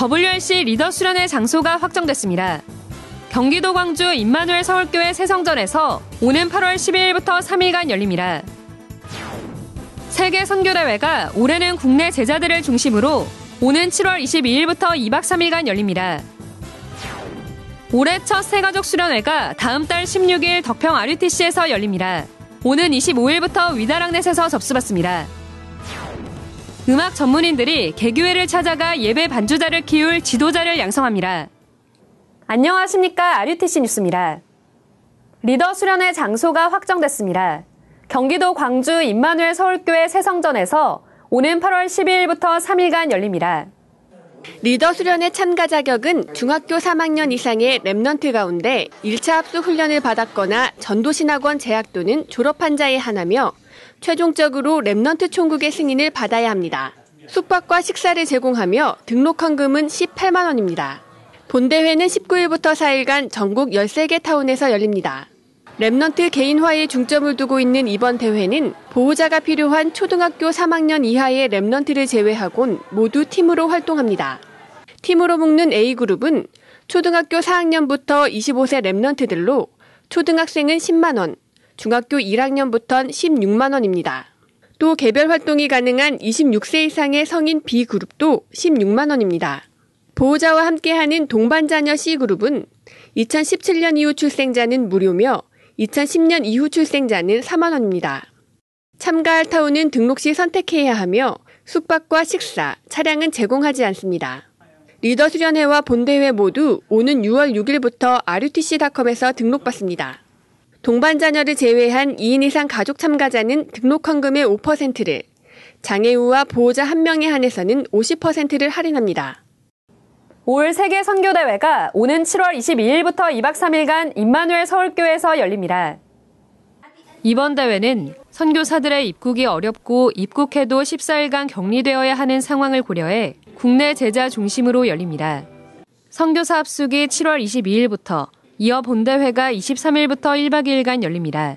WRC 리더 수련회 장소가 확정됐습니다. 경기도 광주 임마누엘 서울교회 새성전에서 오는 8월 12일부터 3일간 열립니다. 세계 선교대회가 올해는 국내 제자들을 중심으로 오는 7월 22일부터 2박 3일간 열립니다. 올해 첫 새가족 수련회가 다음 달 16일 덕평 RUTC에서 열립니다. 오는 25일부터 위다랑넷에서 접수받습니다. 음악 전문인들이 개교회를 찾아가 예배 반주자를 키울 지도자를 양성합니다. 안녕하십니까. RUTC 뉴스입니다. 리더 수련회 장소가 확정됐습니다. 경기도 광주 임마누엘 서울교회 새성전에서 오는 8월 12일부터 3일간 열립니다. 리더 수련회 참가 자격은 중학교 3학년 이상의 Remnant 가운데 1차 합숙 훈련을 받았거나 전도신학원 재학 또는 졸업한 자에 한하며 최종적으로 Remnant 총국의 승인을 받아야 합니다. 숙박과 식사를 제공하며 등록 헌금은 18만 원입니다. 본대회는 19일부터 4일간 전국 13개 타운에서 열립니다. Remnant 개인화에 중점을 두고 있는 이번 대회는 보호자가 필요한 초등학교 3학년 이하의 Remnant를 제외하곤 모두 팀으로 활동합니다. 팀으로 묶는 A그룹은 초등학교 4학년부터 25세 Remnant들로 초등학생은 10만원, 중학교 1학년부터는 16만 원입니다. 또 개별 활동이 가능한 26세 이상의 성인 B그룹도 16만 원입니다. 보호자와 함께하는 동반자녀 C그룹은 2017년 이후 출생자는 무료며 2010년 이후 출생자는 4만 원입니다. 참가할 타운은 등록 시 선택해야 하며 숙박과 식사, 차량은 제공하지 않습니다. 리더 수련회와 본대회 모두 오는 6월 6일부터 RUTC.com에서 등록받습니다. 동반 자녀를 제외한 2인 이상 가족 참가자는 등록 헌금의 5%를, 장애우와 보호자 1명에 한해서는 50%를 할인합니다. 올 세계 선교대회가 오는 7월 22일부터 2박 3일간 임마누엘 서울교회에서 열립니다. 이번 대회는 선교사들의 입국이 어렵고 입국해도 14일간 격리되어야 하는 상황을 고려해 국내 제자 중심으로 열립니다. 선교사 합숙이 7월 22일부터 이어 본대회가 23일부터 1박 2일간 열립니다.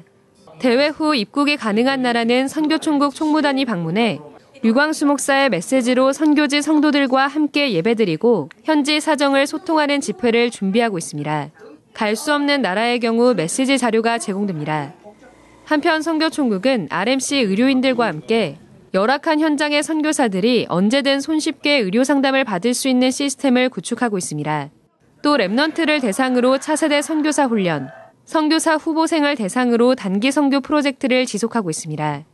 대회 후 입국이 가능한 나라는 선교총국 총무단이 방문해 유광수 목사의 메시지로 선교지 성도들과 함께 예배드리고 현지 사정을 소통하는 집회를 준비하고 있습니다. 갈 수 없는 나라의 경우 메시지 자료가 제공됩니다. 한편 선교총국은 RMC 의료인들과 함께 열악한 현장의 선교사들이 언제든 손쉽게 의료 상담을 받을 수 있는 시스템을 구축하고 있습니다. 또 Remnant를 대상으로 차세대 선교사 훈련, 선교사 후보생을 대상으로 단기 선교 프로젝트를 지속하고 있습니다.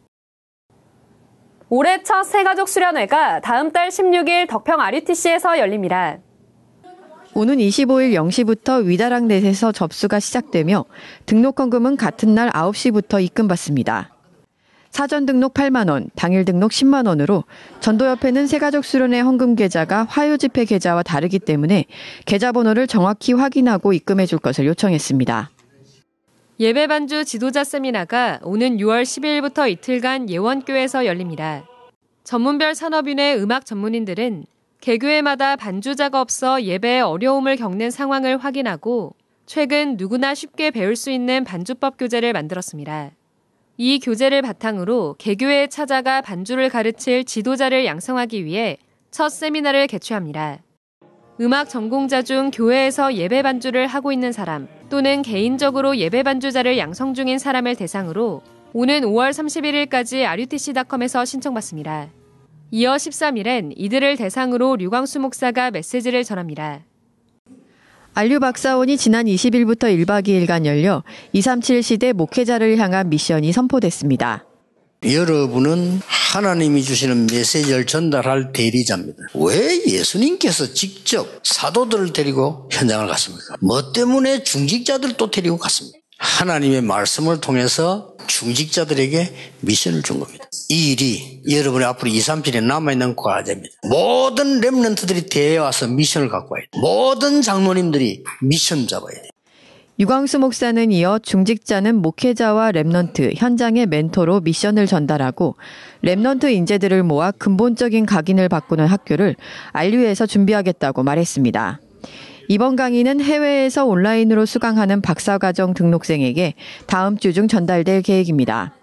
올해 첫 새가족 수련회가 다음 달 16일 덕평 RUTC에서 열립니다. 오는 25일 0시부터 위다락 넷에서 접수가 시작되며 등록 헌금은 같은 날 9시부터 입금받습니다. 사전 등록 8만 원, 당일 등록 10만 원으로 전도협회는 새가족 수련회 헌금 계좌가 화요 집회 계좌와 다르기 때문에 계좌 번호를 정확히 확인하고 입금해 줄 것을 요청했습니다. 예배 반주 지도자 세미나가 오는 6월 10일부터 이틀간 예원교에서 열립니다. 전문별 산업인의 음악 전문인들은 개교회마다 반주자가 없어 예배에 어려움을 겪는 상황을 확인하고 최근 누구나 쉽게 배울 수 있는 반주법 교재를 만들었습니다. 이 교재를 바탕으로 개교회에 찾아가 반주를 가르칠 지도자를 양성하기 위해 첫 세미나를 개최합니다. 음악 전공자 중 교회에서 예배 반주를 하고 있는 사람 또는 개인적으로 예배 반주자를 양성 중인 사람을 대상으로 오는 5월 31일까지 RUTC.com에서 신청받습니다. 이어 13일엔 이들을 대상으로 류광수 목사가 메시지를 전합니다. 안류 박사원이 지난 20일부터 1박 2일간 열려 237 시대 목회자를 향한 미션이 선포됐습니다. 여러분은 하나님이 주시는 메시지를 전달할 대리자입니다. 왜 예수님께서 직접 사도들을 데리고 현장을 갔습니까? 뭐 때문에 중직자들도 데리고 갔습니까? 하나님의 말씀을 통해서 중직자들에게 미션을 준 겁니다. 이 일이 여러분의 앞으로 2, 3일에 남아있는 과제입니다. 모든 Remnant들이 대회 와서 미션을 갖고 와야 돼요. 모든 장로님들이 미션 잡아야 돼요. 류광수 목사는 이어 중직자는 목회자와 Remnant, 현장의 멘토로 미션을 전달하고 Remnant 인재들을 모아 근본적인 각인을 바꾸는 학교를 RU에서 준비하겠다고 말했습니다. 이번 강의는 해외에서 온라인으로 수강하는 박사과정 등록생에게 다음 주 중 전달될 계획입니다.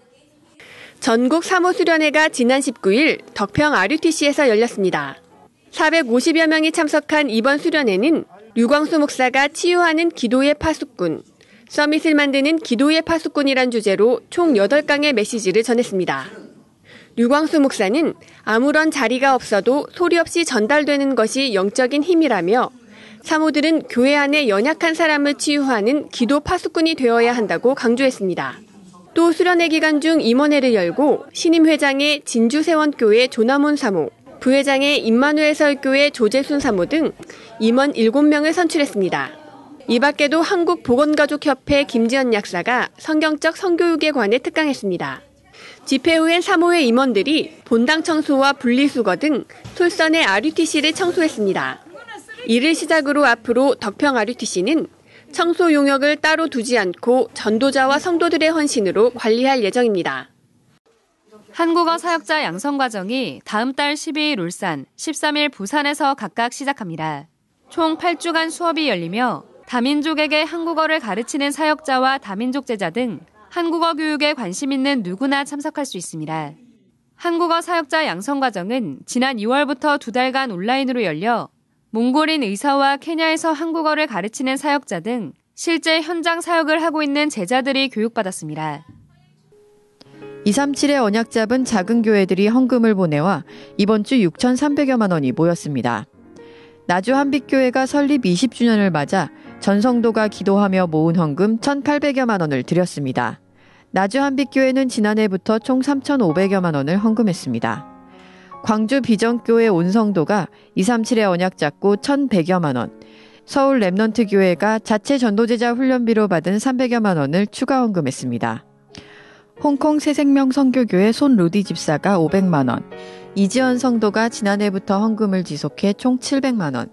전국 사모수련회가 지난 19일 덕평 RUTC에서 열렸습니다. 450여 명이 참석한 이번 수련회는 류광수 목사가 치유하는 기도의 파수꾼, summit을 만드는 기도의 파수꾼이란 주제로 총 8강의 메시지를 전했습니다. 류광수 목사는 아무런 자리가 없어도 소리 없이 전달되는 것이 영적인 힘이라며 사모들은 교회 안에 연약한 사람을 치유하는 기도 파수꾼이 되어야 한다고 강조했습니다. 또 수련회 기간 중 임원회를 열고 신임 회장의 진주세원교회 조남원 사모, 부회장의 임마누엘 설교회 조재순 사모 등 임원 7명을 선출했습니다. 이 밖에도 한국보건가족협회 김지연 약사가 성경적 성교육에 관해 특강했습니다. 집회 후엔 사모회 임원들이 본당 청소와 분리수거 등 솔선의 RUTC를 청소했습니다. 이를 시작으로 앞으로 덕평 RUTC는 청소 용역을 따로 두지 않고 전도자와 성도들의 헌신으로 관리할 예정입니다. 한국어 사역자 양성 과정이 다음 달 12일 울산, 13일 부산에서 각각 시작합니다. 총 8주간 수업이 열리며 다민족에게 한국어를 가르치는 사역자와 다민족 제자 등 한국어 교육에 관심 있는 누구나 참석할 수 있습니다. 한국어 사역자 양성 과정은 지난 2월부터 두 달간 온라인으로 열려 몽골인 의사와 케냐에서 한국어를 가르치는 사역자 등 실제 현장 사역을 하고 있는 제자들이 교육받았습니다. 237의 언약 잡은 작은 교회들이 헌금을 보내와 이번 주 6,300여만 원이 모였습니다. 나주 한빛교회가 설립 20주년을 맞아 전성도가 기도하며 모은 헌금 1,800여만 원을 드렸습니다. 나주 한빛교회는 지난해부터 총 3,500여만 원을 헌금했습니다. 광주 비전교회 온성도가 237의 언약 잡고 1,100여만 원, 서울 Remnant 교회가 자체 전도제자 훈련비로 받은 300여만 원을 추가 헌금했습니다. 홍콩 새생명 선교교회 손 루디 집사가 500만 원, 이지연 성도가 지난해부터 헌금을 지속해 총 700만 원,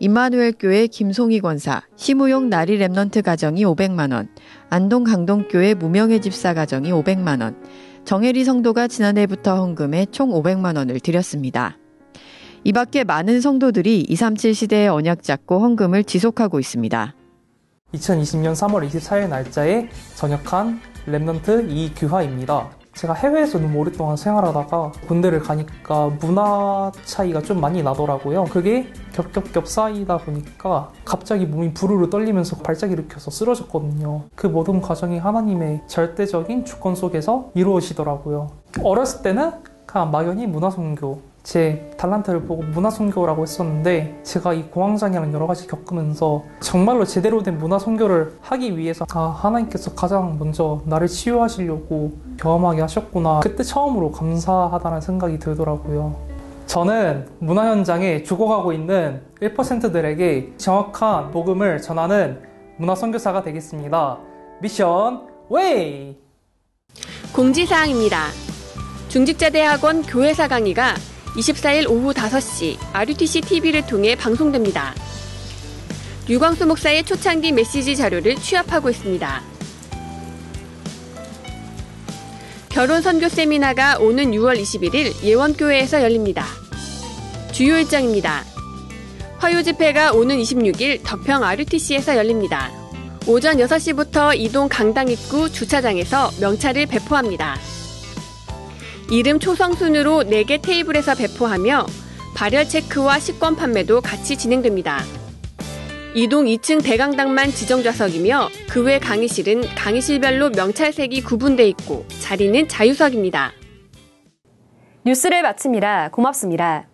임마누엘 교회 김송희 권사, 심우용 나리 Remnant 가정이 500만 원, 안동 강동교회 무명의 집사 가정이 500만 원, 정혜리 성도가 지난해부터 헌금해 총 500만 원을 드렸습니다. 이 밖에 많은 성도들이 237 시대의 언약 잡고 헌금을 지속하고 있습니다. 2020년 3월 24일 날짜에 전역한 Remnant 이규화입니다. 제가 해외에서 너무 오랫동안 생활하다가 군대를 가니까 문화 차이가 좀 많이 나더라고요. 그게 겹겹겹 쌓이다 보니까 갑자기 몸이 부르르 떨리면서 발작 일으켜서 쓰러졌거든요. 그 모든 과정이 하나님의 절대적인 주권 속에서 이루어지더라고요. 어렸을 때는 그냥 막연히 문화선교 제 달란트를 보고 문화선교라고 했었는데 제가 이 공황장애랑 여러 가지 겪으면서 정말로 제대로 된 문화선교를 하기 위해서 아 하나님께서 가장 먼저 나를 치유하시려고 경험하게 하셨구나. 그때 처음으로 감사하다는 생각이 들더라고요. 저는 문화 현장에 죽어가고 있는 1%들에게 정확한 복음을 전하는 문화선교사가 되겠습니다. Mission Way! 공지사항입니다. 중직자대학원 교회사 강의가 24일 오후 5시 RUTC TV를 통해 방송됩니다. 류광수 목사의 초창기 메시지 자료를 취합하고 있습니다. 결혼 선교 세미나가 오는 6월 21일 예원교회에서 열립니다. 주요 일정입니다. 화요 집회가 오는 26일 덕평 RUTC에서 열립니다. 오전 6시부터 이동 강당 입구 주차장에서 명찰을 배포합니다. 이름 초성 순으로 4개 테이블에서 배포하며 발열 체크와 식권 판매도 같이 진행됩니다. 이동 2층 대강당만 지정 좌석이며 그 외 강의실은 강의실별로 명찰색이 구분돼 있고 자리는 자유석입니다. 뉴스를 마칩니다. 고맙습니다.